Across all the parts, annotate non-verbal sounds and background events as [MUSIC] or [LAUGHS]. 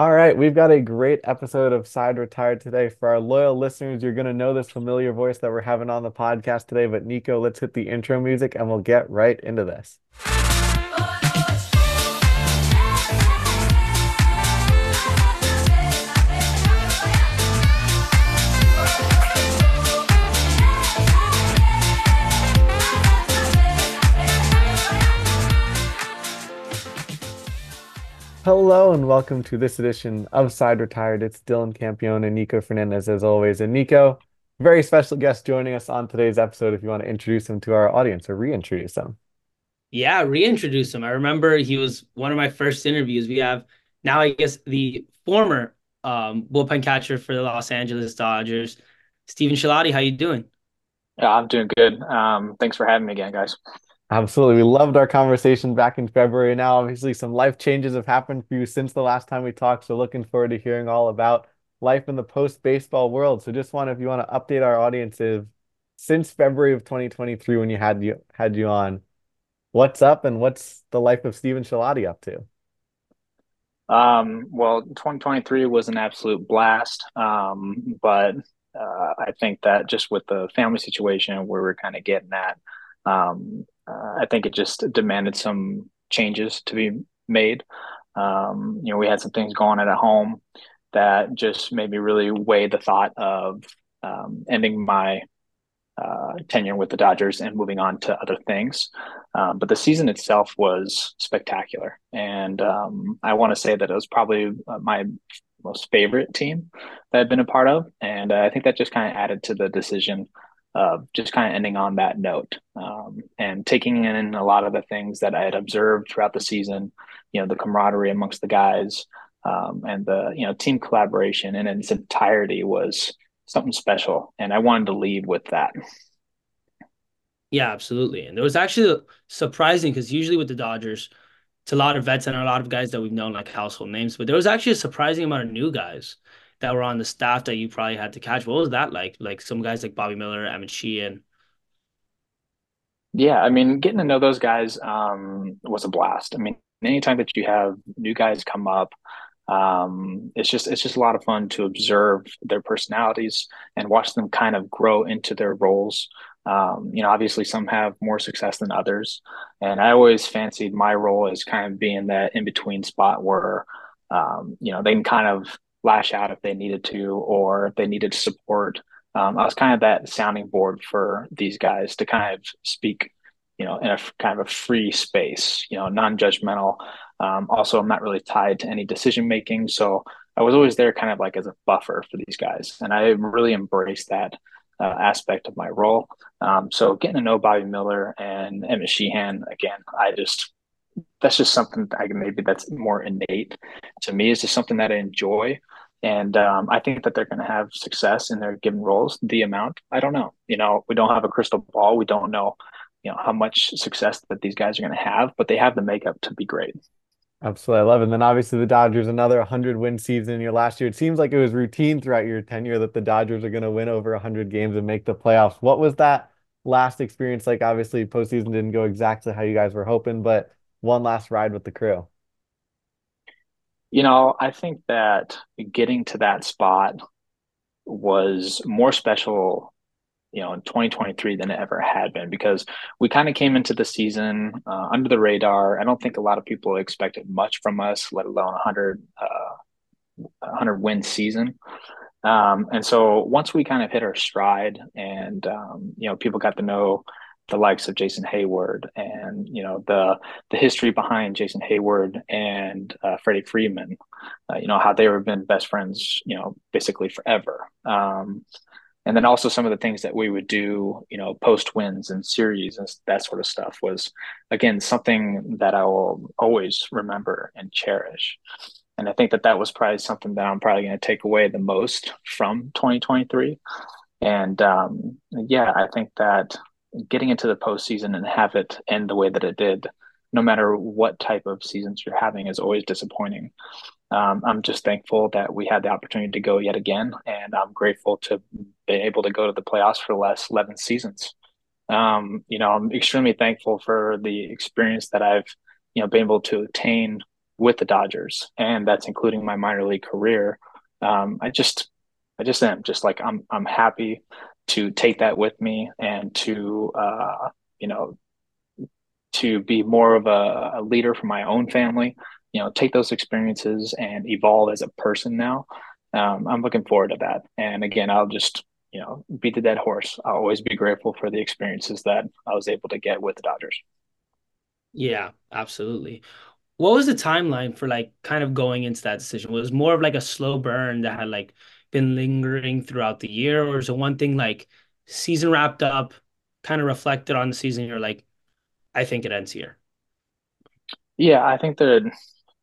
All right, we've got a great episode of Side Retired today. For our loyal listeners, you're going to know this familiar voice that we're having on the podcast today. But Nico, let's hit the intro music and we'll get right into this. Hello and welcome to this edition of Side Retired. It's Dylan Campione and Nico Fernandez as always. And Nico, very special guest joining us on today's episode. If you want to introduce him to our audience or reintroduce him. Yeah, reintroduce him. I remember he was one of my first interviews. We have now, I guess, the former um, bullpen catcher for the Los Angeles Dodgers, Stephen Cilladi. How you doing? Yeah, I'm doing good. Um, thanks for having me again, guys. Absolutely. We loved our conversation back in February. Now, obviously, some life changes have happened for you since the last time we talked. So, looking forward to hearing all about life in the post baseball world. So, just want if you want to update our audiences since February of 2023 when you had you had you on, what's up and what's the life of Stephen Cilladi up to? Um, well, 2023 was an absolute blast. Um, but uh, I think that just with the family situation where we're kind of getting at, um, uh, I think it just demanded some changes to be made. Um, you know, we had some things going on at home that just made me really weigh the thought of um, ending my uh, tenure with the Dodgers and moving on to other things. Um, but the season itself was spectacular, and um, I want to say that it was probably uh, my most favorite team that I've been a part of, and uh, I think that just kind of added to the decision uh, just kind of ending on that note um, and taking in a lot of the things that I had observed throughout the season, you know, the camaraderie amongst the guys um, and the, you know, team collaboration in its entirety was something special. And I wanted to leave with that. Yeah, absolutely. And it was actually surprising because usually with the Dodgers, it's a lot of vets and a lot of guys that we've known like household names, but there was actually a surprising amount of new guys that were on the staff that you probably had to catch. What was that like? Like some guys like Bobby Miller, Emmett Sheehan. Yeah, I mean, getting to know those guys um, was a blast. I mean, anytime that you have new guys come up, um, it's just it's just a lot of fun to observe their personalities and watch them kind of grow into their roles. Um, you know, obviously some have more success than others, and I always fancied my role as kind of being that in between spot where um, you know they can kind of lash out if they needed to or if they needed support. Um, I was kind of that sounding board for these guys to kind of speak, you know, in a kind of a free space, you know, non-judgmental. Um, also, I'm not really tied to any decision making, so I was always there, kind of like as a buffer for these guys, and I really embraced that uh, aspect of my role. Um, so, getting to know Bobby Miller and Emmett Sheehan again, I just that's just something that I maybe that's more innate to me. It's just something that I enjoy. And um, I think that they're going to have success in their given roles. The amount, I don't know. You know, we don't have a crystal ball. We don't know, you know, how much success that these guys are going to have, but they have the makeup to be great. Absolutely. I love it. And then obviously the Dodgers, another 100 win season in your last year. It seems like it was routine throughout your tenure that the Dodgers are going to win over 100 games and make the playoffs. What was that last experience like? Obviously, postseason didn't go exactly how you guys were hoping, but one last ride with the crew? You know, I think that getting to that spot was more special, you know, in 2023 than it ever had been because we kind of came into the season uh, under the radar. I don't think a lot of people expected much from us, let alone 100, uh, 100 win season. Um, and so once we kind of hit our stride and, um, you know, people got to know the likes of Jason Heyward and you know the the history behind Jason Heyward and uh, Freddie Freeman, uh, you know how they have been best friends, you know, basically forever. Um, and then also some of the things that we would do, you know, post wins and series and that sort of stuff was again something that I will always remember and cherish. And I think that that was probably something that I'm probably going to take away the most from 2023. And um, yeah, I think that getting into the postseason and have it end the way that it did, no matter what type of seasons you're having, is always disappointing. Um, I'm just thankful that we had the opportunity to go yet again, and I'm grateful to be able to go to the playoffs for the last 11 seasons. Um, you know, I'm extremely thankful for the experience that I've, you know, been able to attain with the Dodgers, and that's including my minor league career. Um, I just, I just am just like I'm. I'm happy to take that with me and to, uh, you know, to be more of a, a leader for my own family. You know, take those experiences and evolve as a person now. Um, I'm looking forward to that. And again, I'll just you know beat the dead horse. I'll always be grateful for the experiences that I was able to get with the Dodgers. Yeah, absolutely. What was the timeline for like kind of going into that decision? Was more of like a slow burn that had like been lingering throughout the year, or is it one thing like season wrapped up, kind of reflected on the season? You're like, I think it ends here. Yeah, I think that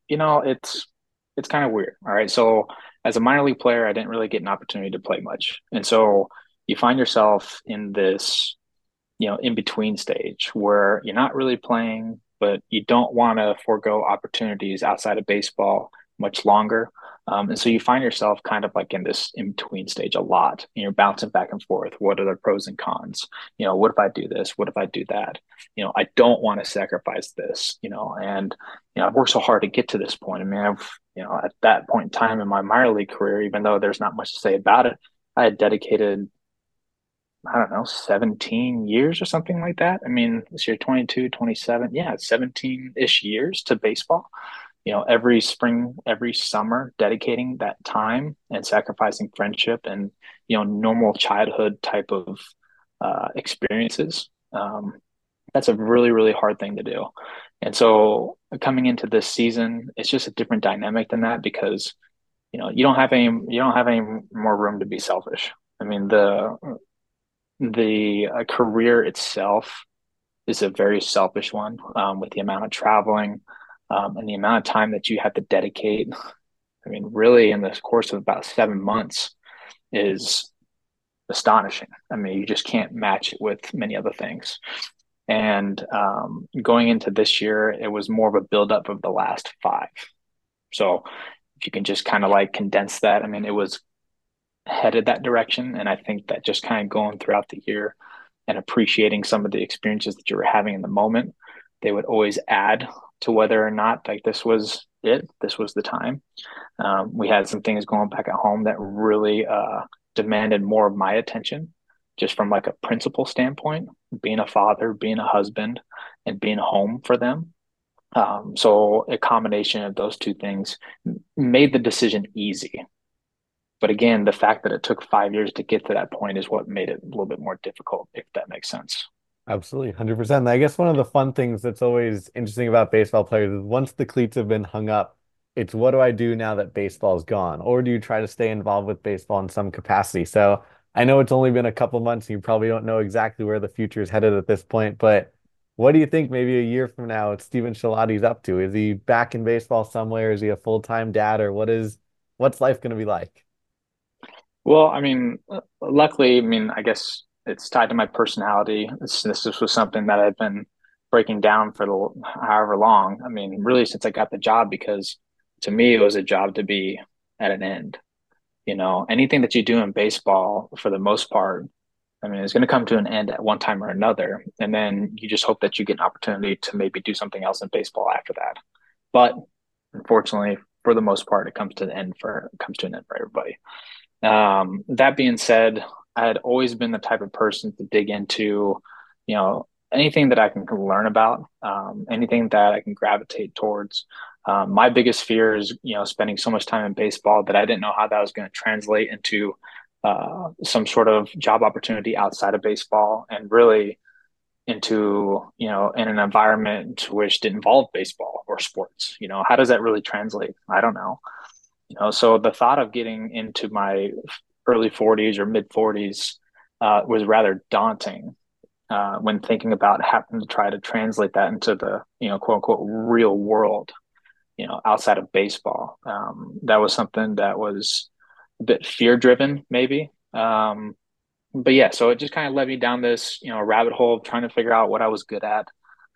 you know it's it's kind of weird. All right, so as a minor league player, I didn't really get an opportunity to play much, and so you find yourself in this you know in between stage where you're not really playing but you don't want to forego opportunities outside of baseball much longer um, and so you find yourself kind of like in this in between stage a lot and you're bouncing back and forth. What are the pros and cons? You know what if i do this? What if i do that? You know i don't want to sacrifice this you know and you know i've worked so hard to get to this point. I mean i've you know at that point in time in my minor league career even though there's not much to say about it i had dedicated I don't know, 17 years or something like that. I mean, this year 22, 27, yeah, 17 ish years to baseball. You know, every spring, every summer, dedicating that time and sacrificing friendship and, you know, normal childhood type of uh, experiences. Um, that's a really, really hard thing to do. And so coming into this season, it's just a different dynamic than that because, you know, you don't have any, you don't have any more room to be selfish. I mean, the the uh, career itself is a very selfish one um, with the amount of traveling um, and the amount of time that you have to dedicate. I mean, really, in the course of about seven months, is astonishing. I mean, you just can't match it with many other things. And um, going into this year, it was more of a buildup of the last five. So if you can just kind of like condense that, I mean, it was headed that direction. And I think that just kind of going throughout the year and appreciating some of the experiences that you were having in the moment, they would always add to whether or not like this was it, this was the time. Um, we had some things going back at home that really uh, demanded more of my attention, just from like a principal standpoint, being a father, being a husband, and being home for them. Um, so a combination of those two things made the decision easy but again, the fact that it took five years to get to that point is what made it a little bit more difficult, if that makes sense. Absolutely, 100%. I guess one of the fun things that's always interesting about baseball players is once the cleats have been hung up, it's what do I do now that baseball's gone? Or do you try to stay involved with baseball in some capacity? So I know it's only been a couple months and you probably don't know exactly where the future is headed at this point, but what do you think maybe a year from now it's Stephen Cilladi's up to? Is he back in baseball somewhere? Is he a full-time dad or what is what's life going to be like? Well, I mean, luckily, I mean, I guess it's tied to my personality. This, this was something that I've been breaking down for the however long. I mean, really since I got the job, because to me it was a job to be at an end. You know, anything that you do in baseball, for the most part, I mean, it's going to come to an end at one time or another, and then you just hope that you get an opportunity to maybe do something else in baseball after that. But unfortunately, for the most part, it comes to the end for comes to an end for everybody. Um, that being said, I had always been the type of person to dig into, you know, anything that I can learn about, um, anything that I can gravitate towards. Um, my biggest fear is, you know, spending so much time in baseball that I didn't know how that was going to translate into uh, some sort of job opportunity outside of baseball, and really into, you know, in an environment which didn't involve baseball or sports. You know, how does that really translate? I don't know. You know, so the thought of getting into my early 40s or mid 40s uh, was rather daunting uh, when thinking about having to try to translate that into the you know quote unquote real world. You know, outside of baseball, um, that was something that was a bit fear driven, maybe. Um, but yeah, so it just kind of led me down this you know rabbit hole of trying to figure out what I was good at.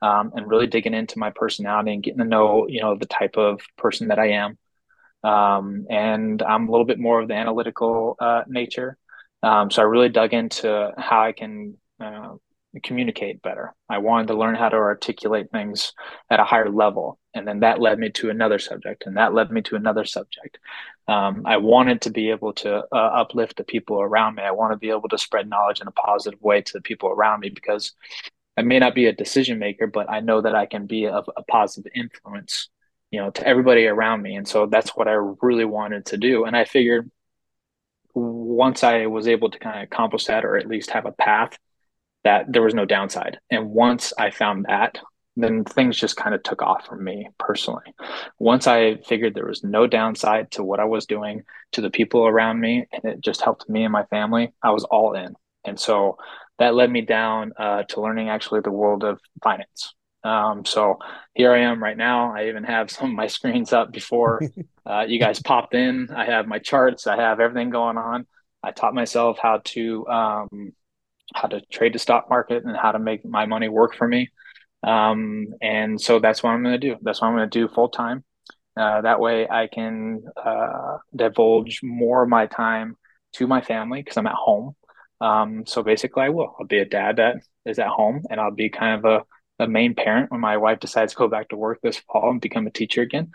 Um, and really digging into my personality and getting to know, you know, the type of person that I am. Um, and I'm a little bit more of the analytical uh, nature. Um, so I really dug into how I can uh, communicate better. I wanted to learn how to articulate things at a higher level. And then that led me to another subject, and that led me to another subject. Um, I wanted to be able to uh, uplift the people around me. I want to be able to spread knowledge in a positive way to the people around me because I may not be a decision maker, but I know that I can be of a positive influence, you know, to everybody around me. And so that's what I really wanted to do. And I figured once I was able to kind of accomplish that, or at least have a path, that there was no downside. And once I found that, then things just kind of took off for me personally. Once I figured there was no downside to what I was doing, to the people around me, and it just helped me and my family, I was all in. And so that led me down uh, to learning actually the world of finance. Um, so here I am right now. I even have some of my screens up before [LAUGHS] uh, you guys popped in. I have my charts. I have everything going on. I taught myself how to um, how to trade the stock market and how to make my money work for me. Um, and so that's what I'm going to do. That's what I'm going to do full time. Uh, that way I can uh, divulge more of my time to my family because I'm at home. Um, so basically, I will. I'll be a dad that is at home, and I'll be kind of a a main parent when my wife decides to go back to work this fall and become a teacher again.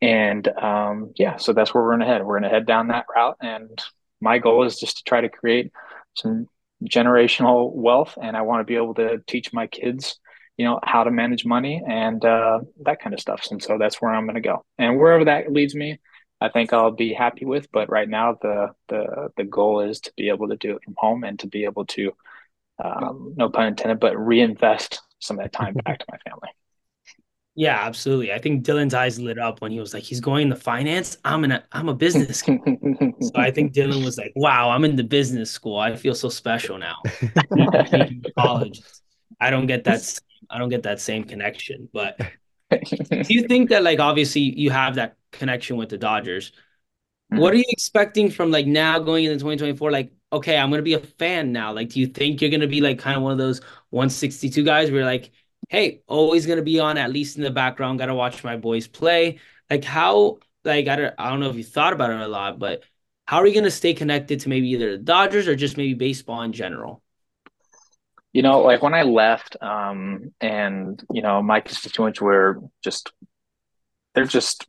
And um, yeah, so that's where we're going to head. We're going to head down that route. And my goal is just to try to create some generational wealth. And I want to be able to teach my kids, you know, how to manage money and uh, that kind of stuff. And so that's where I'm going to go. And wherever that leads me, I think I'll be happy with. But right now, the the the goal is to be able to do it from home and to be able to, um, no pun intended, but reinvest some of that time back to my family. Yeah, absolutely. I think Dylan's eyes lit up when he was like, "He's going into finance. I'm in a, I'm a business." [LAUGHS] so I think Dylan was like, "Wow, I'm in the business school. I feel so special now." [LAUGHS] college, I don't get that. I don't get that same connection. But do you think that, like, obviously, you have that connection with the Dodgers? Mm-hmm. What are you expecting from like now going into 2024? Like, okay, I'm gonna be a fan now. Like, do you think you're gonna be like kind of one of those 162 guys where like, hey, always gonna be on at least in the background, gotta watch my boys play? Like how like I don't I don't know if you thought about it a lot, but how are you gonna stay connected to maybe either the Dodgers or just maybe baseball in general? You know, like when I left, um, and you know, my constituents were just they're just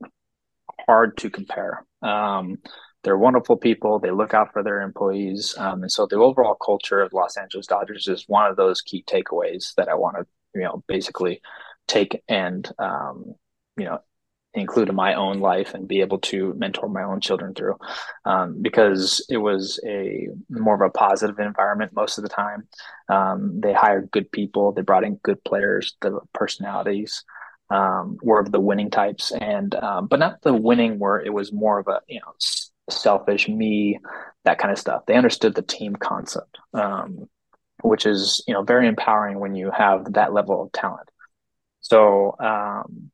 hard to compare. Um, they're wonderful people. They look out for their employees, um, and so the overall culture of Los Angeles Dodgers is one of those key takeaways that I want to, you know, basically take and um, you know include in my own life and be able to mentor my own children through. Um, because it was a more of a positive environment most of the time. Um, they hired good people. They brought in good players. The personalities um, were of the winning types, and um, but not the winning where it was more of a you know selfish me, that kind of stuff. They understood the team concept, um, which is you know very empowering when you have that level of talent. So, um,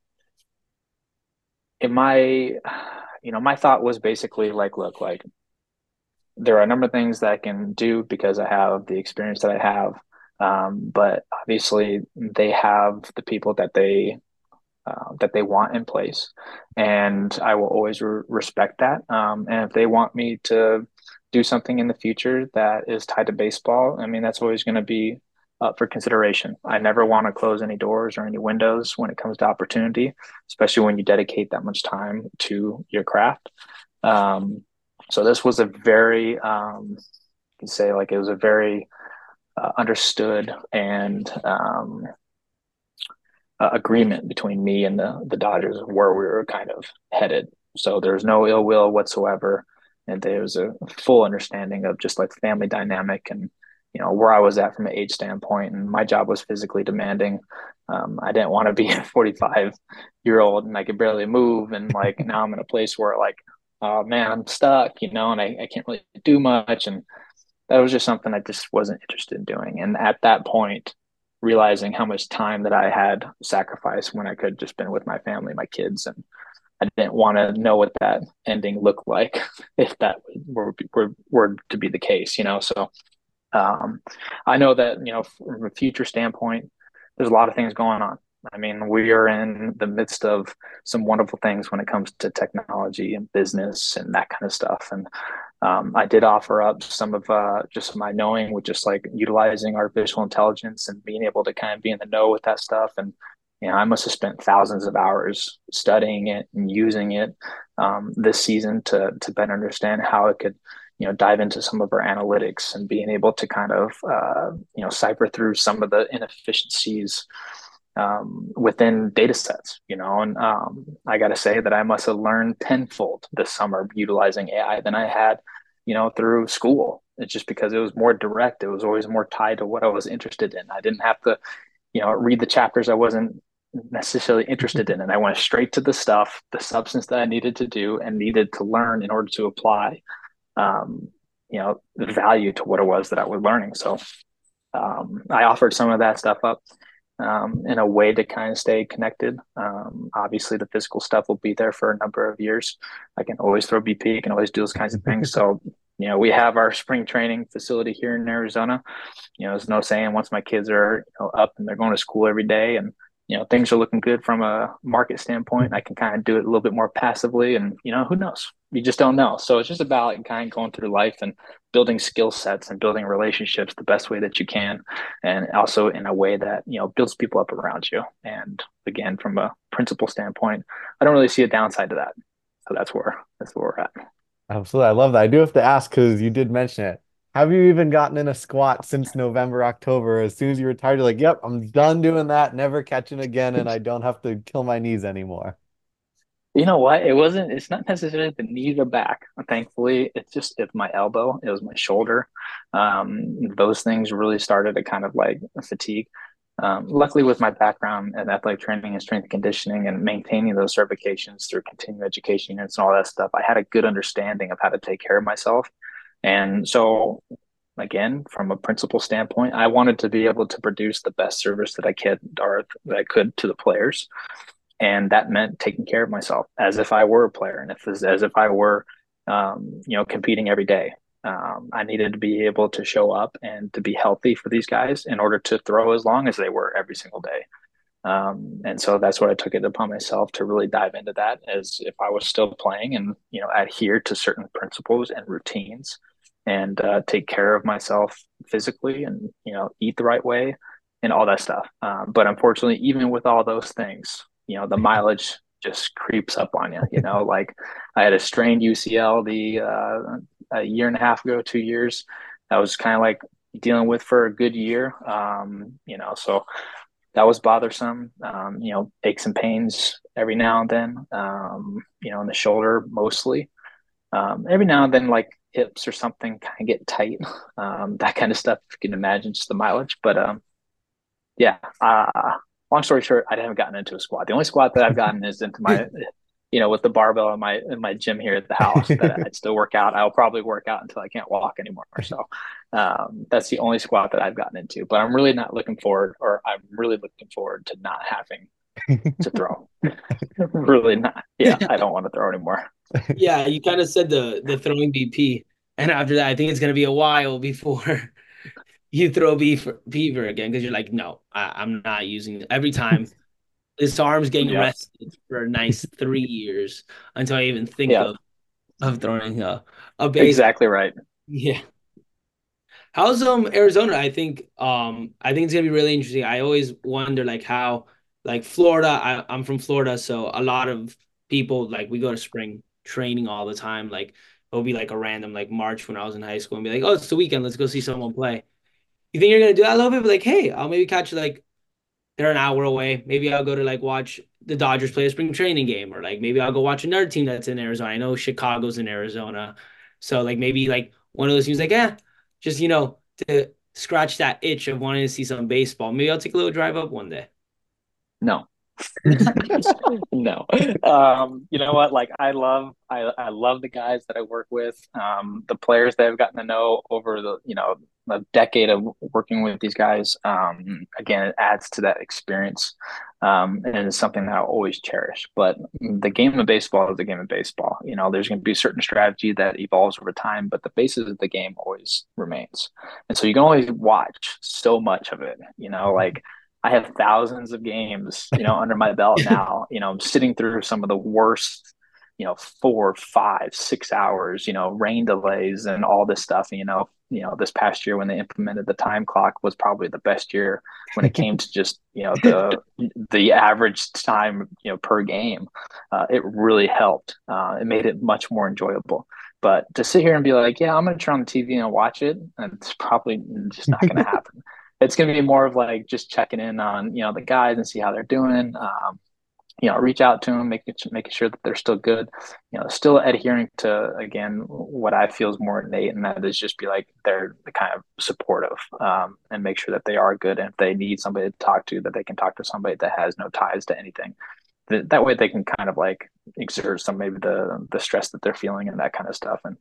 in my you know my thought was basically like, look, like there are a number of things that I can do because I have the experience that I have. Um, but obviously they have the people that they uh, that they want in place, and I will always re- respect that. Um, and if they want me to do something in the future that is tied to baseball, I mean that's always going to be up for consideration. I never want to close any doors or any windows when it comes to opportunity, especially when you dedicate that much time to your craft. Um, so this was a very, um, you say like it was a very uh, understood and um, uh, agreement between me and the the Dodgers where we were kind of headed. So there's no ill will whatsoever, and there was a full understanding of just like family dynamic and you know where I was at from an age standpoint. And my job was physically demanding. Um, I didn't want to be [LAUGHS] a 45 year old and I could barely move, and like now I'm in a place where like, oh man, I'm stuck, you know, and I, I can't really do much, and that was just something I just wasn't interested in doing. And at that point, realizing how much time that I had sacrificed when I could just been with my family, my kids, and I didn't want to know what that ending looked like [LAUGHS] if that were, were, were to be the case, you know. So um, I know that you know from a future standpoint, there's a lot of things going on. I mean, we are in the midst of some wonderful things when it comes to technology and business and that kind of stuff. And um, I did offer up some of uh, just my knowing with just like utilizing artificial intelligence and being able to kind of be in the know with that stuff. And, you know, I must have spent thousands of hours studying it and using it um, this season to, to better understand how it could, you know, dive into some of our analytics and being able to kind of, uh, you know, cipher through some of the inefficiencies um, within data sets, you know, and um, I got to say that I must have learned tenfold this summer utilizing AI than I had, you know, through school. It's just because it was more direct. It was always more tied to what I was interested in. I didn't have to, you know, read the chapters I wasn't necessarily interested in. And I went straight to the stuff, the substance that I needed to do and needed to learn in order to apply, um, you know, the value to what it was that I was learning. So um, I offered some of that stuff up um, in a way to kind of stay connected. Um, obviously, the physical stuff will be there for a number of years. I can always throw BP, I can always do those kinds of things. So, [LAUGHS] you know, we have our spring training facility here in Arizona. You know, there's no saying once my kids are you know, up and they're going to school every day and you know things are looking good from a market standpoint. I can kind of do it a little bit more passively and you know who knows? You just don't know. So it's just about kind of going through life and building skill sets and building relationships the best way that you can and also in a way that you know builds people up around you. And again from a principle standpoint i don't really see a downside to that. So that's where that's where we're at. Absolutely. I love that. I do have to ask because you did mention it have you even gotten in a squat since November, October? As soon as you retired, you're like, yep, I'm done doing that, never catching again, and I don't have to kill my knees anymore. You know what? It wasn't, it's not necessarily the knees or back. Thankfully, it's just it's my elbow, it was my shoulder. Um, those things really started to kind of like fatigue. Um, luckily, with my background in athletic training and strength conditioning and maintaining those certifications through continuing education units and all that stuff, I had a good understanding of how to take care of myself. And so, again, from a principal standpoint, I wanted to be able to produce the best service that I could or that I could to the players. And that meant taking care of myself as if I were a player and if as if I were, um, you know, competing every day. Um, I needed to be able to show up and to be healthy for these guys in order to throw as long as they were every single day. Um, and so that's what I took it upon myself to really dive into that as if I was still playing and, you know, adhere to certain principles and routines and uh, take care of myself physically and, you know, eat the right way and all that stuff. Um, but unfortunately, even with all those things, you know, the [LAUGHS] mileage just creeps up on you, you know, [LAUGHS] like I had a strained UCL the, uh, a year and a half ago, two years, that was kind of like dealing with for a good year. Um, you know, so that was bothersome. Um, you know, aches and pains every now and then. Um, you know, in the shoulder mostly. Um, every now and then, like hips or something, kind of get tight. [LAUGHS] Um, that kind of stuff. You can imagine, just the mileage. But um, yeah. Uh, long story short, I haven't gotten into a squat. The only squat that I've gotten is into my [LAUGHS] you know, with the barbell in my in my gym here at the house that [LAUGHS] I still work out. I'll probably work out until I can't walk anymore. So um, that's the only squat that I've gotten into. But I'm really not looking forward, or I'm really looking forward to not having to throw. [LAUGHS] really not. Yeah, [LAUGHS] I don't want to throw anymore. yeah, you kind of said the the throwing BP, and after that, I think it's gonna be a while before [LAUGHS] you throw beaver, beaver again because you're like, no, I, am not using it. every time. His arm's getting yeah. rested for a nice three years until I even think yeah. of of throwing a a base. Exactly right. Yeah. How's um Arizona? I think um I think it's gonna be really interesting. I always wonder like how like Florida. I, I'm from Florida, so a lot of people like we go to spring training all the time. Like it'll be like a random like March when I was in high school and be like, oh, it's the weekend, let's go see someone play. You think you're gonna do that a little bit? But like, hey, I'll maybe catch like they're an hour away. Maybe I'll go to like watch the Dodgers play a spring training game, or like maybe I'll go watch another team that's in Arizona. I know Chicago's in Arizona, so like maybe like one of those teams, like yeah, just you know to scratch that itch of wanting to see some baseball. Maybe I'll take a little drive up one day. No, [LAUGHS] no. Um, you know what? Like I love I, I love the guys that I work with. Um, the players that I've gotten to know over the, you know, a decade of working with these guys. Um, again, it adds to that experience. Um, and it's something that I always cherish. But the game of baseball is the game of baseball. You know, there's going to be a certain strategy that evolves over time, but the basis of the game always remains. And so you can always watch so much of it. You know, like I have thousands of games, you know, under my belt [LAUGHS] now. You know, I'm sitting through some of the worst you know, four, five, six hours, you know, rain delays and all this stuff. You know, you know, this past year when they implemented the time clock was probably the best year when it [LAUGHS] came to just, you know, the the average time, you know, per game. Uh, it really helped. Uh, it made it much more enjoyable. But to sit here and be like, yeah, I'm going to turn on the TV and watch it, it's probably just not going [LAUGHS] to happen. It's going to be more of like just checking in on, you know, the guys and see how they're doing. Um, you know, reach out to them, making making sure that they're still good. You know, still adhering to again what I feel is more innate, and that is just be like they're kind of supportive um, and make sure that they are good. And if they need somebody to talk to, that they can talk to somebody that has no ties to anything. That, that way, they can kind of like exert some maybe the the stress that they're feeling and that kind of stuff. And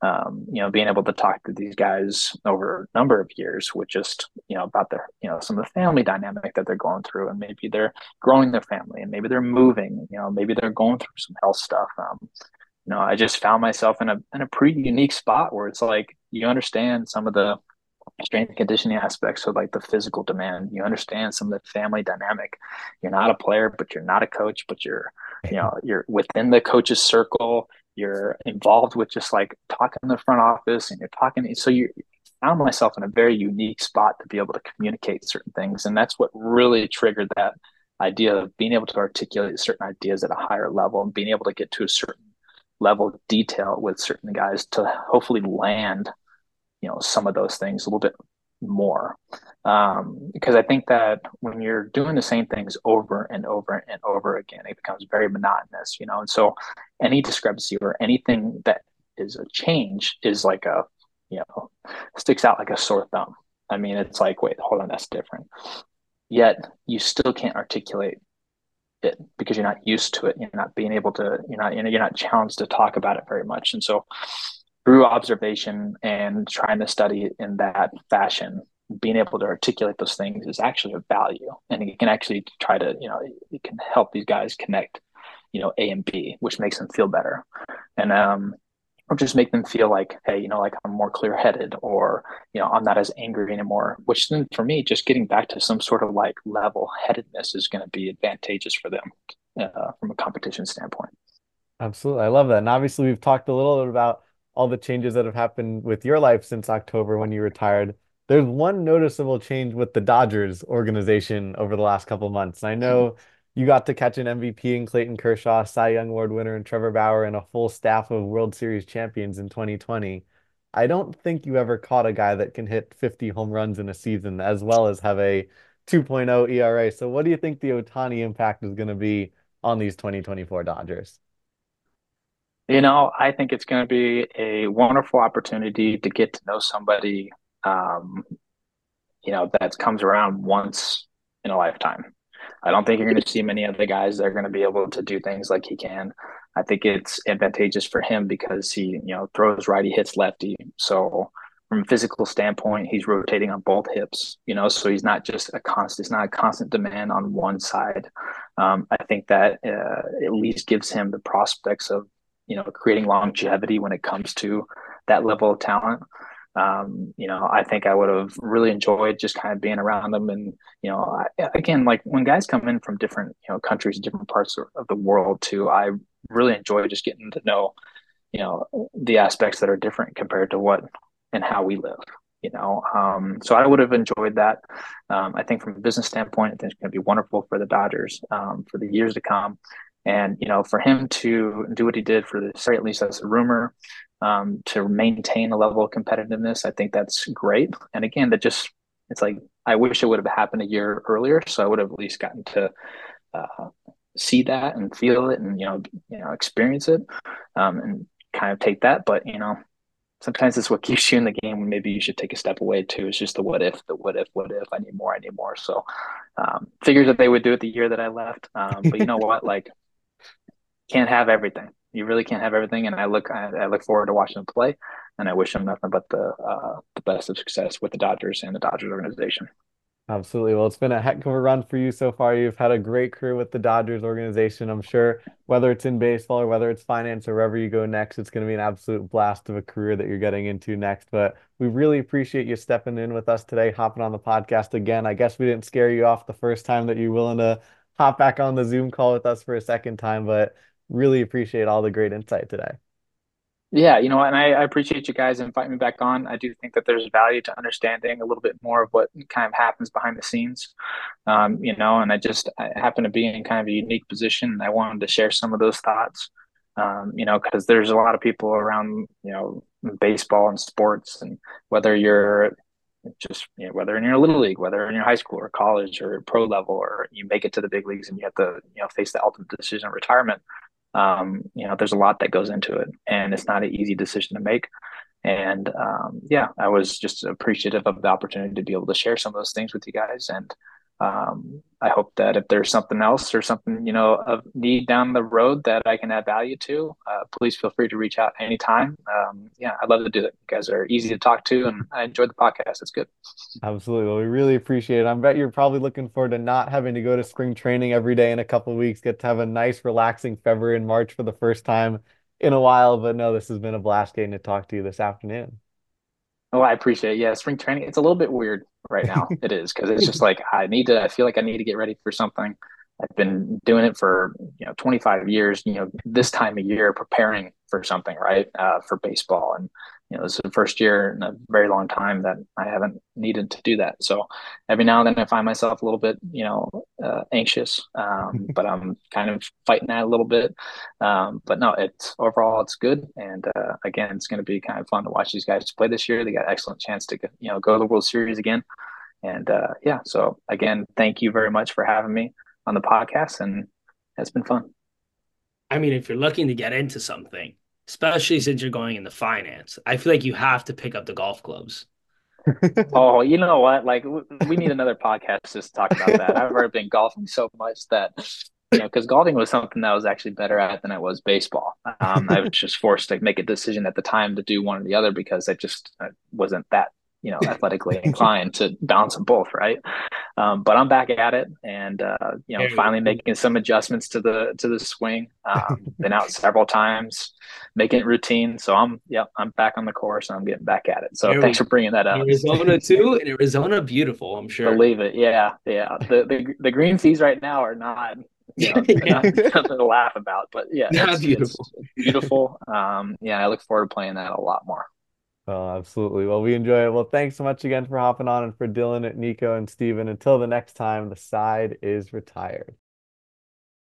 um, you know, being able to talk to these guys over a number of years with just, you know, about their, you know, some of the family dynamic that they're going through and maybe they're growing their family and maybe they're moving, you know, maybe they're going through some health stuff. Um, you know, I just found myself in a, in a pretty unique spot where it's like, you understand some of the strength and conditioning aspects of like the physical demand. You understand some of the family dynamic. You're not a player, but you're not a coach, but you're, you [LAUGHS] know, you're within the coach's circle you're involved with just like talking in the front office and you're talking so you found myself in a very unique spot to be able to communicate certain things. And that's what really triggered that idea of being able to articulate certain ideas at a higher level and being able to get to a certain level of detail with certain guys to hopefully land you know some of those things a little bit more um, because I think that when you're doing the same things over and over and over again, it becomes very monotonous, you know. And so, any discrepancy or anything that is a change is like a, you know, sticks out like a sore thumb. I mean, it's like, wait, hold on, that's different. Yet you still can't articulate it because you're not used to it. You're not being able to. You're not. You know, you're not challenged to talk about it very much. And so, through observation and trying to study in that fashion, being able to articulate those things is actually a value. And it can actually try to, you know, it can help these guys connect, you know, A and B, which makes them feel better. And um or just make them feel like, hey, you know, like I'm more clear headed or, you know, I'm not as angry anymore, which then for me, just getting back to some sort of like level headedness is going to be advantageous for them uh, from a competition standpoint. Absolutely. I love that. And obviously, we've talked a little bit about all the changes that have happened with your life since October when you retired. There's one noticeable change with the Dodgers organization over the last couple months. I know you got to catch an MVP in Clayton Kershaw, Cy Young Award winner, and Trevor Bauer, and a full staff of World Series champions in 2020. I don't think you ever caught a guy that can hit 50 home runs in a season as well as have a 2.0 ERA. So, what do you think the Ohtani impact is going to be on these 2024 Dodgers? You know, I think it's going to be a wonderful opportunity to get to know somebody, um, you know, that comes around once in a lifetime. I don't think you're going to see many other guys that are going to be able to do things like he can. I think it's advantageous for him because he, you know, throws righty, hits lefty. So from a physical standpoint, he's rotating on both hips, you know, so he's not just a constant, it's not a constant demand on one side. Um, I think that uh, at least gives him the prospects of you know creating longevity when it comes to that level of talent. Um, you know, I think I would have really enjoyed just kind of being around them. And, you know, I, again, like when guys come in from different, you know, countries, different parts of, the world too, I really enjoy just getting to know, you know, the aspects that are different compared to what and how we live, you know. Um, so I would have enjoyed that. Um, I think from a business standpoint, I think it's going to be wonderful for the Dodgers um, for the years to come. And you know, for him to do what he did for the at least as a rumor, um, to maintain a level of competitiveness, I think that's great. And again, that just it's like I wish it would have happened a year earlier, so I would have at least gotten to uh, see that and feel it, and you know, you know, experience it, um, and kind of take that. But you know, sometimes it's what keeps you in the game when maybe you should take a step away too. It's just the what if, the what if, what if. I need more, I need more. So um, figures that they would do it the year that I left. Um, but you know [LAUGHS] what? Like can't have everything. You really can't have everything. And I look, I, I look forward to watching him play, and I wish him nothing but the uh, the best of success with the Dodgers and the Dodgers organization. Absolutely. Well, it's been a heck of a run for you so far. You've had a great career with the Dodgers organization. I'm sure whether it's in baseball or whether it's finance or wherever you go next, it's going to be an absolute blast of a career that you're getting into next. But we really appreciate you stepping in with us today, hopping on the podcast again. I guess we didn't scare you off the first time that you're willing to hop back on the Zoom call with us for a second time, but really appreciate all the great insight today. Yeah, you know, and I, I appreciate you guys inviting me back on. I do think that there's value to understanding a little bit more of what kind of happens behind the scenes, um, you know, and I just I happen to be in kind of a unique position, I wanted to share some of those thoughts, um, you know, because there's a lot of people around, you know, baseball and sports, and whether you're just you know, whether in your little league, whether in your high school or college or pro level, or you make it to the big leagues and you have to you know face the ultimate decision of retirement um, you know, there's a lot that goes into it, and it's not an easy decision to make. And um, yeah, I was just appreciative of the opportunity to be able to share some of those things with you guys. And um, I hope that if there's something else or something you know of need down the road that I can add value to, uh, please feel free to reach out anytime. Um, yeah, I'd love to do that. You guys are easy to talk to, and I enjoyed the podcast. It's good. Absolutely. Well, we really appreciate it. I bet you're probably looking forward to not having to go to spring training every day in a couple of weeks. Get to have a nice, relaxing February and March for the first time in a while. But no, this has been a blast getting to talk to you this afternoon. Oh, I appreciate it. Yeah, spring training, it's a little bit weird right now. [LAUGHS] it is because it's just like I need to I feel like I need to get ready for something. I've been doing it for, you know, 25 years, you know, this time of year preparing for something, right? Uh, for baseball and you know, this is the first year in a very long time that I haven't needed to do that. So every now and then I find myself a little bit, you know, uh, anxious, um, [LAUGHS] but I'm kind of fighting that a little bit. Um, but no, it's overall it's good, and uh, again, it's going to be kind of fun to watch these guys play this year. They got excellent chance to you know go to the World Series again, and uh, yeah. So again, thank you very much for having me on the podcast, and it's been fun. I mean, if you're looking to get into something especially since you're going into finance. I feel like you have to pick up the golf clubs. [LAUGHS] oh, you know what? Like we need another podcast just to talk about that. I've already been golfing so much that you know, because golfing was something that I was actually better at than I was baseball. Um, I was [LAUGHS] just forced to make a decision at the time to do one or the other because I just I wasn't that you know athletically [LAUGHS] inclined to balance them both right? Um, but i'm back at it and uh, you know finally making some adjustments to the to the swing. Um, [LAUGHS] been out several times making it routine. So i'm yep i'm back on the course and i'm getting back at it. So there thanks for bringing that up. Arizona [LAUGHS] too and arizona beautiful i'm sure. Believe it. Yeah yeah. The the, the green fees right now are not you know, yeah. nothing to laugh about but yeah it's, beautiful. it's beautiful. Um, yeah i look forward to playing that a lot more Oh, absolutely. Well, we enjoy it. Well, thanks so much again for hopping on and for Dylan, Nico, and Steven. Until the next time, the side is retired.